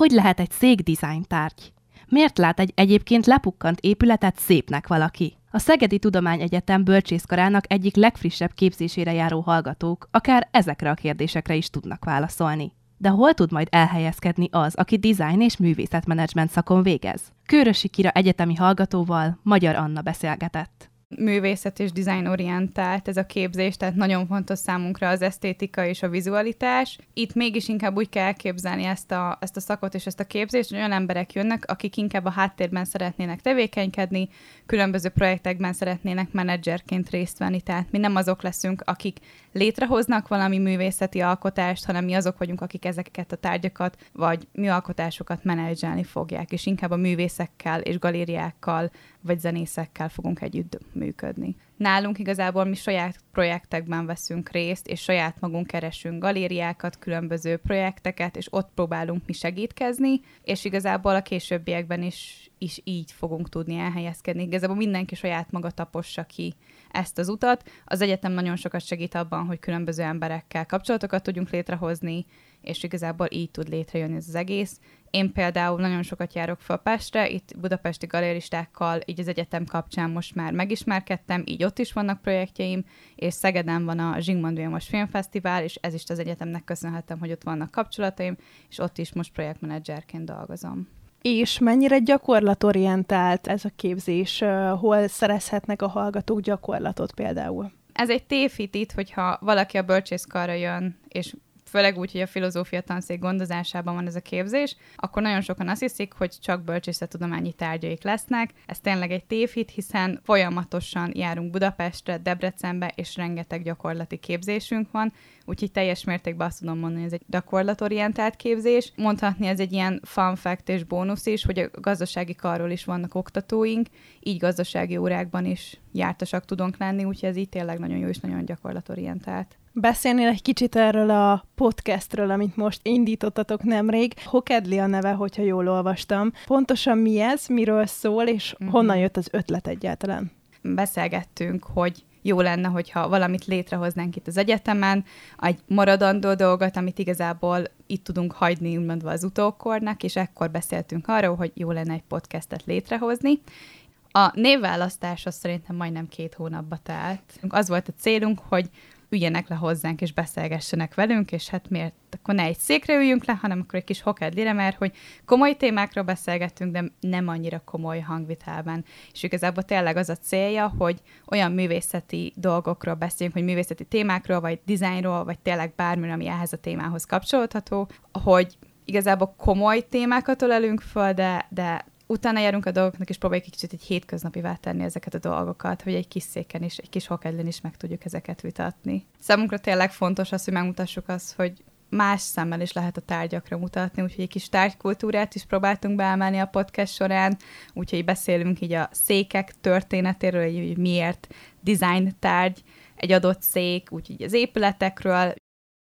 Hogy lehet egy szék design tárgy? Miért lát egy egyébként lepukkant épületet szépnek valaki? A Szegedi Tudományegyetem bölcsészkarának egyik legfrissebb képzésére járó hallgatók akár ezekre a kérdésekre is tudnak válaszolni. De hol tud majd elhelyezkedni az, aki design és művészetmenedzsment szakon végez? Kőrösi Kira egyetemi hallgatóval Magyar Anna beszélgetett művészet és orientált ez a képzés, tehát nagyon fontos számunkra az esztétika és a vizualitás. Itt mégis inkább úgy kell elképzelni ezt a, ezt a szakot és ezt a képzést, hogy olyan emberek jönnek, akik inkább a háttérben szeretnének tevékenykedni, különböző projektekben szeretnének menedzserként részt venni, tehát mi nem azok leszünk, akik létrehoznak valami művészeti alkotást, hanem mi azok vagyunk, akik ezeket a tárgyakat vagy műalkotásokat menedzselni fogják, és inkább a művészekkel és galériákkal vagy zenészekkel fogunk együtt működni. Nálunk igazából mi saját projektekben veszünk részt, és saját magunk keresünk galériákat, különböző projekteket, és ott próbálunk mi segítkezni, és igazából a későbbiekben is, is így fogunk tudni elhelyezkedni. Igazából mindenki saját maga tapossa ki ezt az utat. Az egyetem nagyon sokat segít abban, hogy különböző emberekkel kapcsolatokat tudjunk létrehozni, és igazából így tud létrejönni ez az egész. Én például nagyon sokat járok fel Pestre, itt budapesti galeristákkal, így az egyetem kapcsán most már megismerkedtem, így ott is vannak projektjeim, és Szegeden van a Zsigmond Vilmos Filmfesztivál, és ez is az egyetemnek köszönhetem, hogy ott vannak kapcsolataim, és ott is most projektmenedzserként dolgozom. És mennyire gyakorlatorientált ez a képzés? Hol szerezhetnek a hallgatók gyakorlatot például? Ez egy tévhit itt, hogyha valaki a bölcsészkarra jön, és főleg úgy, hogy a filozófia tanszék gondozásában van ez a képzés, akkor nagyon sokan azt hiszik, hogy csak bölcsészettudományi tárgyaik lesznek. Ez tényleg egy tévhit, hiszen folyamatosan járunk Budapestre, Debrecenbe, és rengeteg gyakorlati képzésünk van, úgyhogy teljes mértékben azt tudom mondani, hogy ez egy gyakorlatorientált képzés. Mondhatni ez egy ilyen fun fact és bónusz is, hogy a gazdasági karról is vannak oktatóink, így gazdasági órákban is jártasak tudunk lenni, úgyhogy ez így tényleg nagyon jó és nagyon gyakorlatorientált. Beszélnél egy kicsit erről a podcastről, amit most indítottatok nemrég. Hokedli a neve, hogyha jól olvastam. Pontosan mi ez, miről szól, és mm-hmm. honnan jött az ötlet egyáltalán? Beszélgettünk, hogy jó lenne, hogyha valamit létrehoznánk itt az egyetemen, egy maradandó dolgot, amit igazából itt tudunk hagyni, úgymondva az utókornak, és ekkor beszéltünk arról, hogy jó lenne egy podcastet létrehozni. A névválasztás az szerintem majdnem két hónapba telt. Az volt a célunk, hogy üljenek le hozzánk, és beszélgessenek velünk, és hát miért akkor ne egy székre üljünk le, hanem akkor egy kis hokedlire, mert hogy komoly témákról beszélgettünk, de nem annyira komoly hangvitelben. És igazából tényleg az a célja, hogy olyan művészeti dolgokról beszéljünk, hogy művészeti témákról, vagy dizájnról, vagy tényleg bármi, ami ehhez a témához kapcsolódható, hogy igazából komoly témákat ölelünk föl, de, de utána járunk a dolgoknak, és próbáljuk egy kicsit egy hétköznapi tenni ezeket a dolgokat, hogy egy kis széken is, egy kis hokedlen is meg tudjuk ezeket vitatni. Számunkra tényleg fontos az, hogy megmutassuk azt, hogy más szemmel is lehet a tárgyakra mutatni, úgyhogy egy kis tárgykultúrát is próbáltunk beemelni a podcast során, úgyhogy beszélünk így a székek történetéről, hogy miért design tárgy, egy adott szék, úgyhogy az épületekről,